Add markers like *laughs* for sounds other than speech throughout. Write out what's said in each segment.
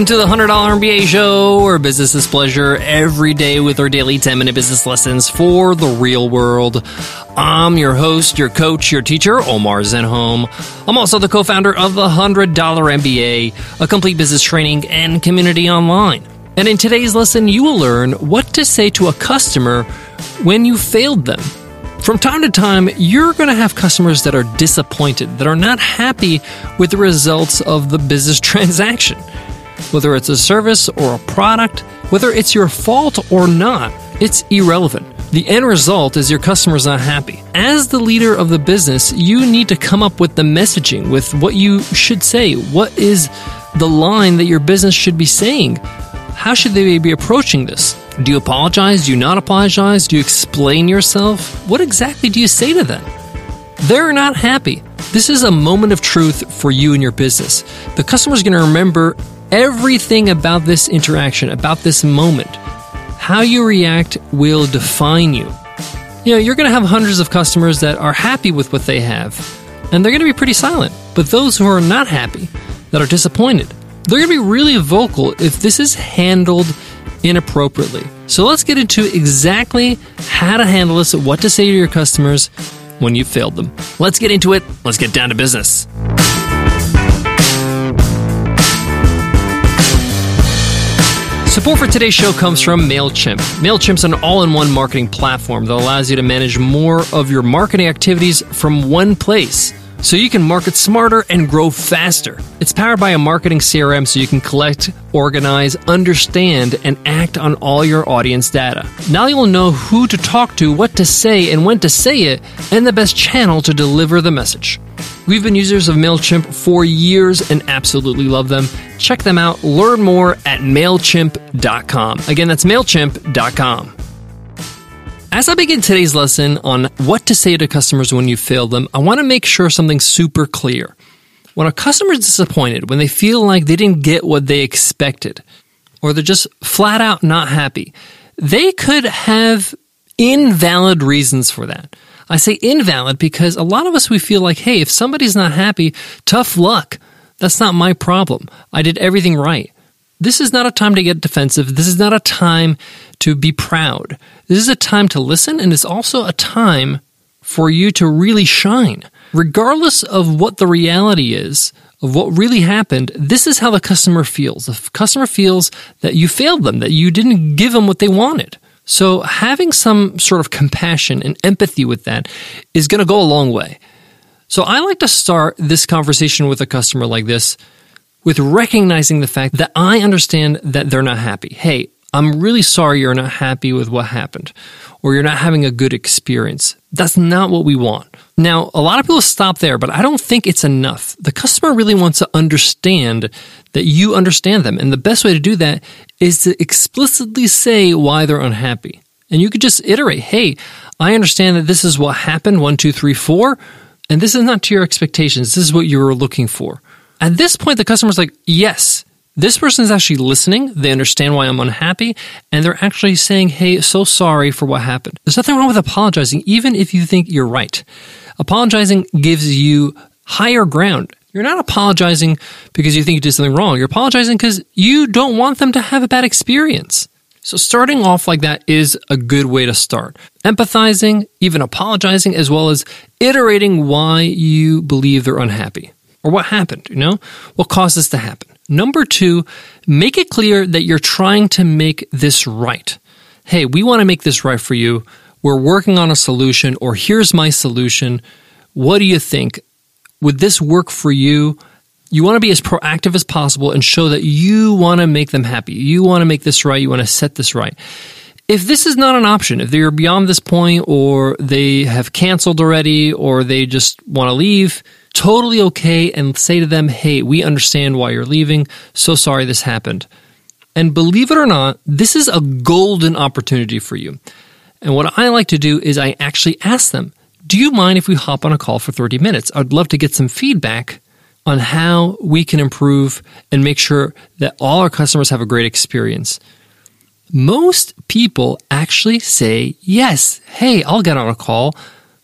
Welcome to the $100 MBA show, where business is pleasure every day with our daily 10 minute business lessons for the real world. I'm your host, your coach, your teacher, Omar Zenhom. I'm also the co founder of the $100 MBA, a complete business training and community online. And in today's lesson, you will learn what to say to a customer when you failed them. From time to time, you're going to have customers that are disappointed, that are not happy with the results of the business *laughs* transaction. Whether it's a service or a product, whether it's your fault or not, it's irrelevant. The end result is your customer's not happy. As the leader of the business, you need to come up with the messaging, with what you should say. What is the line that your business should be saying? How should they be approaching this? Do you apologize? Do you not apologize? Do you explain yourself? What exactly do you say to them? They're not happy. This is a moment of truth for you and your business. The customer's going to remember everything about this interaction, about this moment. How you react will define you. You know, you're going to have hundreds of customers that are happy with what they have, and they're going to be pretty silent. But those who are not happy, that are disappointed, they're going to be really vocal if this is handled inappropriately. So let's get into exactly how to handle this, what to say to your customers when you failed them. Let's get into it. Let's get down to business. Support for today's show comes from MailChimp. MailChimp's an all in one marketing platform that allows you to manage more of your marketing activities from one place so you can market smarter and grow faster. It's powered by a marketing CRM so you can collect, organize, understand, and act on all your audience data. Now you'll know who to talk to, what to say, and when to say it, and the best channel to deliver the message. We've been users of MailChimp for years and absolutely love them. Check them out. Learn more at MailChimp.com. Again, that's MailChimp.com. As I begin today's lesson on what to say to customers when you fail them, I want to make sure something's super clear. When a customer is disappointed, when they feel like they didn't get what they expected, or they're just flat out not happy, they could have invalid reasons for that. I say invalid because a lot of us we feel like, hey, if somebody's not happy, tough luck. That's not my problem. I did everything right. This is not a time to get defensive. This is not a time to be proud. This is a time to listen, and it's also a time for you to really shine. Regardless of what the reality is, of what really happened, this is how the customer feels. The customer feels that you failed them, that you didn't give them what they wanted. So, having some sort of compassion and empathy with that is going to go a long way. So, I like to start this conversation with a customer like this with recognizing the fact that I understand that they're not happy. Hey, I'm really sorry you're not happy with what happened or you're not having a good experience. That's not what we want. Now, a lot of people stop there, but I don't think it's enough. The customer really wants to understand that you understand them. And the best way to do that is to explicitly say why they're unhappy. And you could just iterate, hey, I understand that this is what happened, one, two, three, four, and this is not to your expectations. This is what you were looking for. At this point, the customer's like, yes, this person is actually listening. They understand why I'm unhappy, and they're actually saying, hey, so sorry for what happened. There's nothing wrong with apologizing, even if you think you're right. Apologizing gives you higher ground. You're not apologizing because you think you did something wrong. You're apologizing because you don't want them to have a bad experience. So, starting off like that is a good way to start. Empathizing, even apologizing, as well as iterating why you believe they're unhappy or what happened, you know? What caused this to happen? Number two, make it clear that you're trying to make this right. Hey, we want to make this right for you. We're working on a solution, or here's my solution. What do you think? Would this work for you? You want to be as proactive as possible and show that you want to make them happy. You want to make this right. You want to set this right. If this is not an option, if they're beyond this point or they have canceled already or they just want to leave, totally okay and say to them, hey, we understand why you're leaving. So sorry this happened. And believe it or not, this is a golden opportunity for you. And what I like to do is I actually ask them, do you mind if we hop on a call for 30 minutes? I'd love to get some feedback on how we can improve and make sure that all our customers have a great experience. Most people actually say, yes, hey, I'll get on a call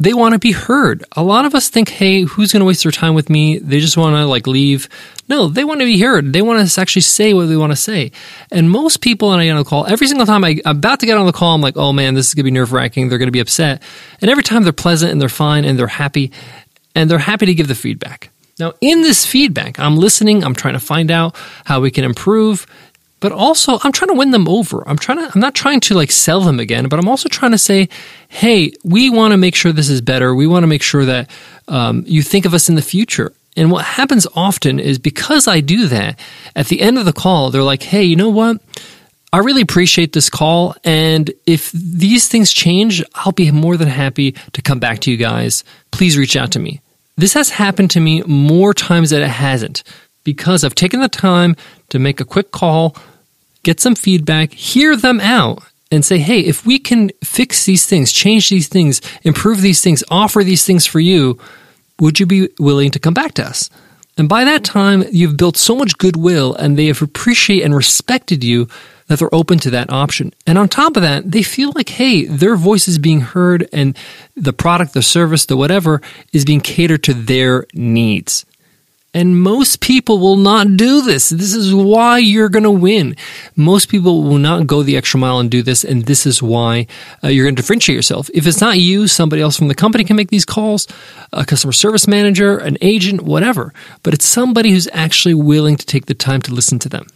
they want to be heard. A lot of us think, hey, who's going to waste their time with me? They just want to like leave. No, they want to be heard. They want to actually say what they want to say. And most people, when I get on the call, every single time I, am about to get on the call, I'm like, oh man, this is going to be nerve wracking. They're going to be upset. And every time they're pleasant and they're fine and they're happy and they're happy to give the feedback. Now, in this feedback, I'm listening, I'm trying to find out how we can improve, but also I'm trying to win them over. I'm trying to I'm not trying to like sell them again, but I'm also trying to say, hey, we want to make sure this is better. We want to make sure that um, you think of us in the future. And what happens often is because I do that, at the end of the call, they're like, hey, you know what? I really appreciate this call. And if these things change, I'll be more than happy to come back to you guys. Please reach out to me. This has happened to me more times than it hasn't because I've taken the time to make a quick call, get some feedback, hear them out, and say, hey, if we can fix these things, change these things, improve these things, offer these things for you, would you be willing to come back to us? And by that time, you've built so much goodwill and they have appreciated and respected you that they're open to that option. And on top of that, they feel like, hey, their voice is being heard and the product, the service, the whatever is being catered to their needs. And most people will not do this. This is why you're going to win. Most people will not go the extra mile and do this. And this is why uh, you're going to differentiate yourself. If it's not you, somebody else from the company can make these calls, a customer service manager, an agent, whatever. But it's somebody who's actually willing to take the time to listen to them.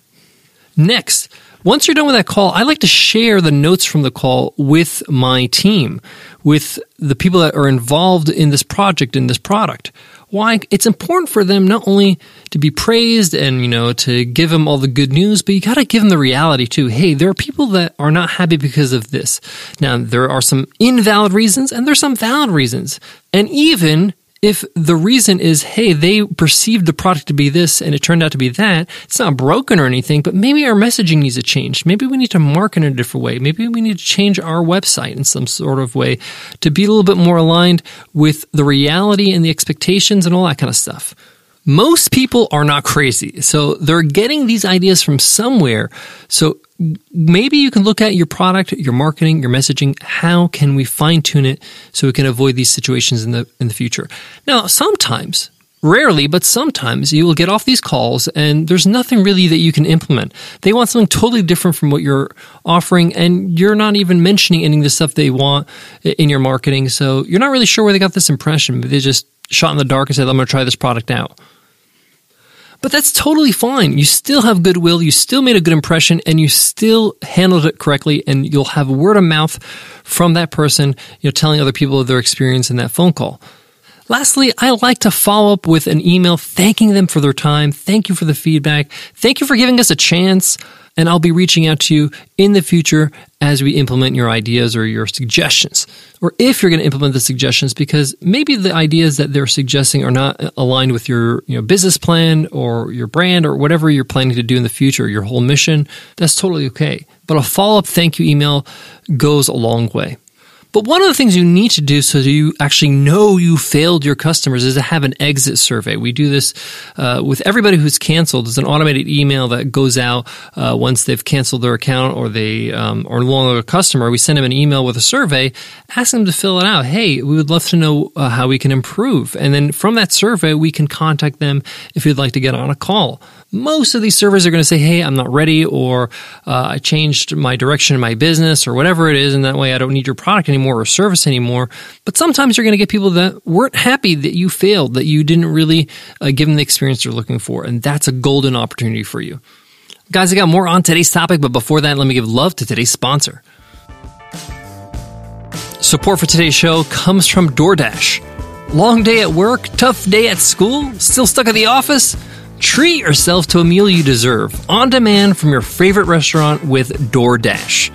Next, once you're done with that call, I like to share the notes from the call with my team, with the people that are involved in this project, in this product. Why? It's important for them not only to be praised and, you know, to give them all the good news, but you got to give them the reality too. Hey, there are people that are not happy because of this. Now, there are some invalid reasons and there's some valid reasons. And even if the reason is, hey, they perceived the product to be this and it turned out to be that, it's not broken or anything, but maybe our messaging needs to change. Maybe we need to market in a different way. Maybe we need to change our website in some sort of way to be a little bit more aligned with the reality and the expectations and all that kind of stuff. Most people are not crazy. So they're getting these ideas from somewhere. So maybe you can look at your product, your marketing, your messaging. How can we fine tune it so we can avoid these situations in the, in the future? Now, sometimes Rarely, but sometimes you will get off these calls and there's nothing really that you can implement. They want something totally different from what you're offering and you're not even mentioning any of the stuff they want in your marketing. So you're not really sure where they got this impression, but they just shot in the dark and said, I'm going to try this product out. But that's totally fine. You still have goodwill, you still made a good impression, and you still handled it correctly, and you'll have word of mouth from that person, you know, telling other people of their experience in that phone call. Lastly, I like to follow up with an email thanking them for their time. Thank you for the feedback. Thank you for giving us a chance and I'll be reaching out to you in the future as we implement your ideas or your suggestions. Or if you're going to implement the suggestions, because maybe the ideas that they're suggesting are not uh, aligned with your you know, business plan or your brand or whatever you're planning to do in the future, your whole mission, that's totally okay. But a follow up thank you email goes a long way. But one of the things you need to do so that you actually know you failed your customers is to have an exit survey. We do this uh, with everybody who's canceled. It's an automated email that goes out uh, once they've canceled their account or they um, are no longer a customer. We send them an email with a survey, ask them to fill it out. Hey, we would love to know uh, how we can improve. And then from that survey, we can contact them if you'd like to get on a call most of these servers are going to say, Hey, I'm not ready, or uh, I changed my direction in my business, or whatever it is. And that way I don't need your product anymore or service anymore. But sometimes you're going to get people that weren't happy that you failed, that you didn't really uh, give them the experience they're looking for. And that's a golden opportunity for you. Guys, I got more on today's topic, but before that, let me give love to today's sponsor. Support for today's show comes from DoorDash. Long day at work, tough day at school, still stuck at the office? Treat yourself to a meal you deserve on demand from your favorite restaurant with DoorDash.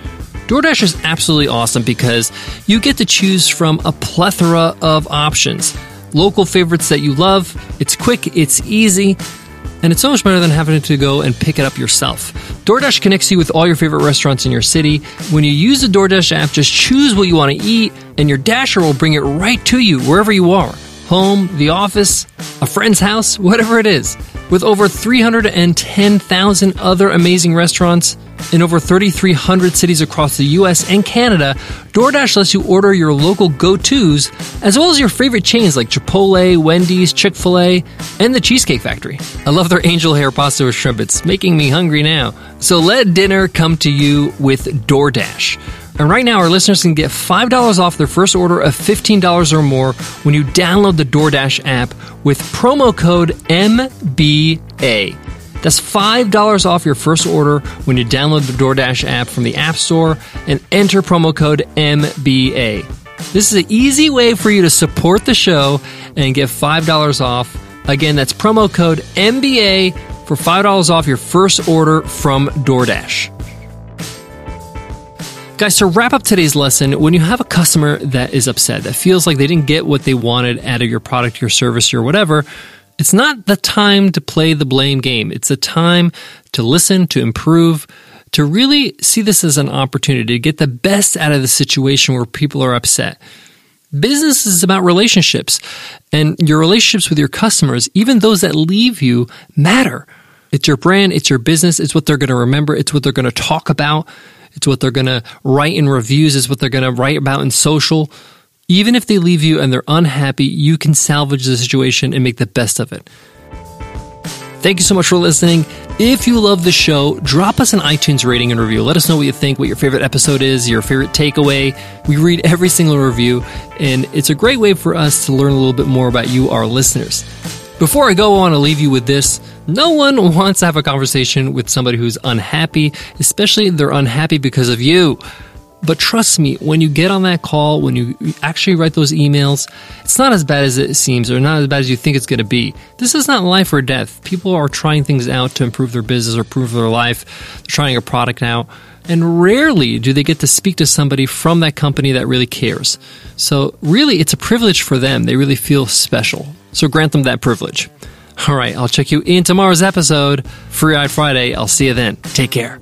DoorDash is absolutely awesome because you get to choose from a plethora of options. Local favorites that you love, it's quick, it's easy, and it's so much better than having to go and pick it up yourself. DoorDash connects you with all your favorite restaurants in your city. When you use the DoorDash app, just choose what you want to eat, and your Dasher will bring it right to you wherever you are home, the office, a friend's house, whatever it is. With over 310,000 other amazing restaurants, In over 3,300 cities across the US and Canada, DoorDash lets you order your local go tos, as well as your favorite chains like Chipotle, Wendy's, Chick fil A, and the Cheesecake Factory. I love their angel hair pasta with shrimp, it's making me hungry now. So let dinner come to you with DoorDash. And right now, our listeners can get $5 off their first order of $15 or more when you download the DoorDash app with promo code MBA. That's $5 off your first order when you download the DoorDash app from the App Store and enter promo code MBA. This is an easy way for you to support the show and get $5 off. Again, that's promo code MBA for $5 off your first order from DoorDash. Guys, to wrap up today's lesson, when you have a customer that is upset, that feels like they didn't get what they wanted out of your product, your service, or whatever, it's not the time to play the blame game. It's a time to listen, to improve, to really see this as an opportunity to get the best out of the situation where people are upset. Business is about relationships, and your relationships with your customers, even those that leave you, matter. It's your brand, it's your business, it's what they're going to remember, it's what they're going to talk about, it's what they're going to write in reviews, it's what they're going to write about in social. Even if they leave you and they're unhappy, you can salvage the situation and make the best of it. Thank you so much for listening. If you love the show, drop us an iTunes rating and review. Let us know what you think, what your favorite episode is, your favorite takeaway. We read every single review, and it's a great way for us to learn a little bit more about you, our listeners. Before I go, I want to leave you with this. No one wants to have a conversation with somebody who's unhappy, especially if they're unhappy because of you. But trust me, when you get on that call, when you actually write those emails, it's not as bad as it seems or not as bad as you think it's going to be. This is not life or death. People are trying things out to improve their business or improve their life. They're trying a product out. And rarely do they get to speak to somebody from that company that really cares. So, really, it's a privilege for them. They really feel special. So, grant them that privilege. All right, I'll check you in tomorrow's episode, Free Eyed Friday. I'll see you then. Take care.